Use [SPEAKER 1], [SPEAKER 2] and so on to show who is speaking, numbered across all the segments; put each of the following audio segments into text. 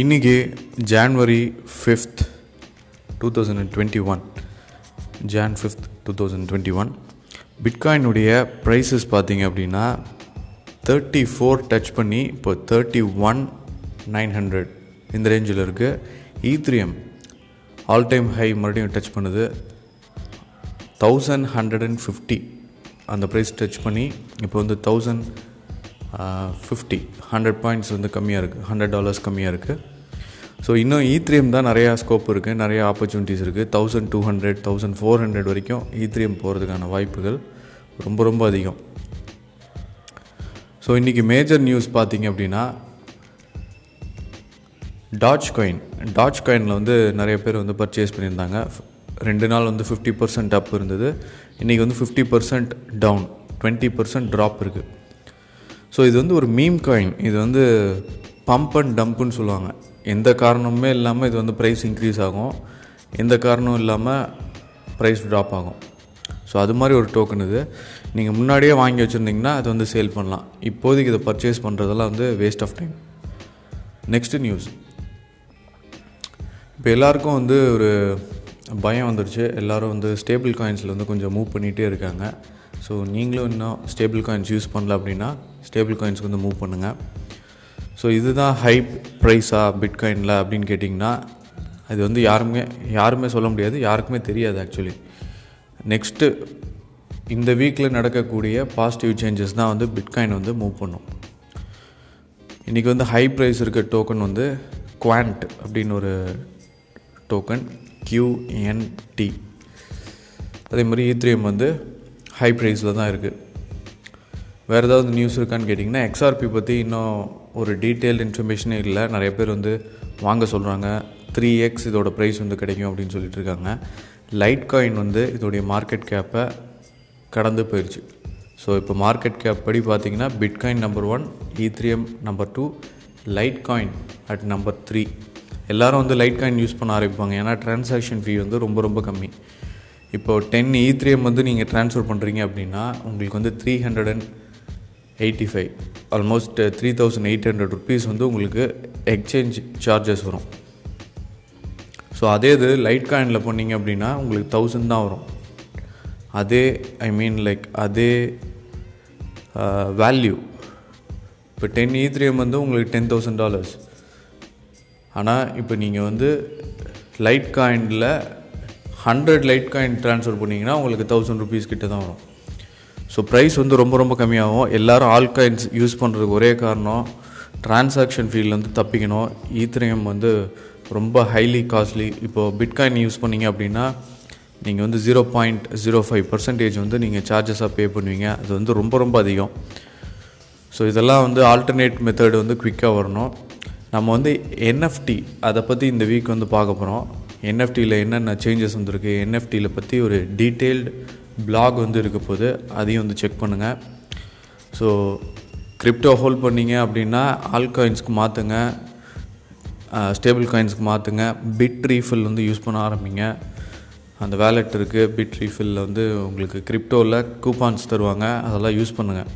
[SPEAKER 1] இன்றைக்கி January fifth two thousand and twenty one Jan fifth two thousand twenty one பிட்காயினுடைய prices பார்த்தீங்க அப்படின்னா thirty four touch பண்ணி இப்போ thirty one nine hundred இந்த ரேஞ்சில் இருக்குது ஈத்ரியம் ஆல் டைம் ஹை மறுபடியும் டச் பண்ணுது. தௌசண்ட் ஹண்ட்ரட் அண்ட் ஃபிஃப்டி அந்த ப்ரைஸ் டச் பண்ணி இப்போ வந்து தௌசண்ட் ஃபிஃப்டி ஹண்ட்ரட் பாயிண்ட்ஸ் வந்து கம்மியாக இருக்குது ஹண்ட்ரட் டாலர்ஸ் கம்மியாக இருக்குது ஸோ இன்னும் e ஈத்ரியம் தான் நிறையா ஸ்கோப் இருக்குது நிறைய ஆப்பர்ச்சுனிட்டிஸ் இருக்குது thousand two hundred thousand four hundred வரைக்கும் e ஈத்ரியம் போகிறதுக்கான வாய்ப்புகள் ரொம்ப ரொம்ப அதிகம். ஸோ இன்றைக்கி மேஜர் நியூஸ் பார்த்தீங்க அப்படின்னா டாச் காயின் டாச் காயினில் வந்து நிறைய பேர் வந்து பர்ச்சேஸ் பண்ணியிருந்தாங்க. ரெண்டு நாள் வந்து ஃபிஃப்டி பர்சன்ட் அப் இருந்தது. இன்றைக்கி வந்து fifty percent down twenty percent drop இருக்குது ஸோ இது வந்து ஒரு மீம் காயின் இது வந்து பம்ப் அண்ட் டம்ப்புன்னு சொல்லுவாங்க. எந்த காரணமுமே இல்லாமல் இது வந்து ப்ரைஸ் இன்க்ரீஸ் ஆகும். எந்த காரணமும் இல்லாமல் ப்ரைஸ் ட்ராப் ஆகும். ஸோ அது மாதிரி ஒரு டோக்கன் இது. நீங்கள் முன்னாடியே வாங்கி வச்சுருந்தீங்கன்னா அது வந்து சேல் பண்ணலாம். இப்போதைக்கு இதை பர்ச்சேஸ் பண்ணுறதெல்லாம் வந்து waste of time next news இப்போ எல்லாருக்கும் வந்து ஒரு பயம் வந்துடுச்சு எல்லோரும் வந்து ஸ்டேபிள் காயின்ஸில் வந்து கொஞ்சம் மூவ் பண்ணிகிட்டே இருக்காங்க. ஸோ நீங்களும் இன்னும் ஸ்டேபிள் காயின்ஸ் யூஸ் பண்ணல அப்படின்னா ஸ்டேபிள் காயின்ஸ்க்கு வந்து மூவ் பண்ணுங்கள் ஸோ இதுதான் ஹை ப்ரைஸா பிட்காயினில் அப்படின்னு கேட்டிங்கன்னா அது வந்து யாருமே யாருமே சொல்ல முடியாது யாருக்குமே தெரியாது ஆக்சுவலி நெக்ஸ்ட்டு இந்த வீக்கில் நடக்கக்கூடிய பாசிட்டிவ் சேஞ்சஸ் தான் வந்து பிட்காயின் வந்து மூவ் பண்ணும். இன்றைக்கி வந்து ஹை ப்ரைஸ் இருக்க டோக்கன் வந்து குவாண்ட் அப்படின்னு ஒரு டோக்கன் கியூஎன்டி அதே மாதிரி ஈத்ரியம் வந்து ஹை ப்ரைஸில் தான் இருக்குது வேறு ஏதாவது நியூஸ் இருக்கான்னு கேட்டிங்கன்னா எக்ஸ்ஆர்பி பற்றி இன்னும் ஒரு டீட்டெயில் இன்ஃபர்மேஷனே இல்லை. நிறைய பேர் வந்து வாங்க சொல்கிறாங்க த்ரீ எக்ஸ் இதோட ப்ரைஸ் வந்து கிடைக்கும் அப்படின்னு சொல்லிட்டு இருக்காங்க. லைட் காயின் வந்து இதோடைய மார்க்கெட் கேப்பை கடந்து போயிடுச்சு ஸோ இப்போ மார்க்கெட் கேப் படி பார்த்திங்கன்னா bitcoin number one Ethereum number two light coin at number three எல்லோரும் வந்து லைட் காயின் யூஸ் பண்ண ஆரம்பிப்பாங்க. ஏன்னா டிரான்சாக்ஷன் ஃபீ வந்து ரொம்ப ரொம்ப கம்மி. இப்போது டென் ஈத்ரியம் வந்து நீங்கள் ட்ரான்ஸ்ஃபர் பண்ணுறீங்க அப்படின்னா உங்களுக்கு வந்து three hundred and eighty five almost three thousand eight hundred rupees வந்து உங்களுக்கு எக்ஸ்சேஞ்ச் சார்ஜஸ் வரும். ஸோ அதே இது லைட் காயினில் போனீங்க அப்படின்னா உங்களுக்கு தௌசண்ட் தான் வரும். அதே ஐ மீன் லைக் அதே வேல்யூ இப்போ டென் ஈத்ரியம் வந்து உங்களுக்கு டென் தௌசண்ட் டாலர்ஸ் ஆனால் இப்போ நீங்கள் வந்து லைட் காயினில் ஹண்ட்ரட் லைட் காயின் ட்ரான்ஸ்ஃபர் பண்ணிங்கன்னா உங்களுக்கு தௌசண்ட் ருபீஸ் கிட்ட தான் வரும். ஸோ ப்ரைஸ் வந்து ரொம்ப ரொம்ப கம்மியாகும். எல்லோரும் ஆல் காயின்ஸ் யூஸ் பண்ணுறதுக்கு ஒரே காரணம் டிரான்சாக்ஷன் ஃபீல்ட்லேருந்து தப்பிக்கணும். ஈத்திரியம் வந்து ரொம்ப ஹைலி காஸ்ட்லி இப்போது பிட்காயின் யூஸ் பண்ணிங்க அப்படின்னா நீங்கள் வந்து zero point zero five percentage வந்து நீங்கள் சார்ஜஸாக பே பண்ணுவீங்க. அது வந்து ரொம்ப ரொம்ப அதிகம். ஸோ இதெல்லாம் வந்து ஆல்டர்னேட் மெத்தட் வந்து குவிக்காக வரணும். நம்ம வந்து என்எஃப்டி அதை பற்றி இந்த வீக் வந்து பார்க்க போகிறோம் என்எஃப்டியில் என்னென்ன சேஞ்சஸ் வந்திருக்கு? என்எஃப்டியில் பற்றி ஒரு டீட்டெயில்டு பிளாக் வந்து இருக்க போகுது அதையும் வந்து செக் பண்ணுங்கள் ஸோ கிரிப்டோ ஹோல்ட் பண்ணிங்க அப்படின்னா ஆல் காயின்ஸ்க்கு மாற்றுங்க ஸ்டேபிள் காயின்ஸ்க்கு மாற்றுங்க பிட் ரீஃபில் வந்து யூஸ் பண்ண ஆரம்பிங்க. அந்த வேலெட் இருக்குது பிட் ரீஃபில் வந்து உங்களுக்கு கிரிப்டோவில் கூப்பான்ஸ் தருவாங்க. அதெல்லாம் யூஸ் பண்ணுங்கள்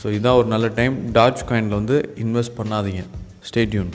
[SPEAKER 1] ஸோ இதான் ஒரு நல்ல டைம் டாச் காயினில் வந்து இன்வெஸ்ட் பண்ணாதீங்க. ஸ்டேட்யூன்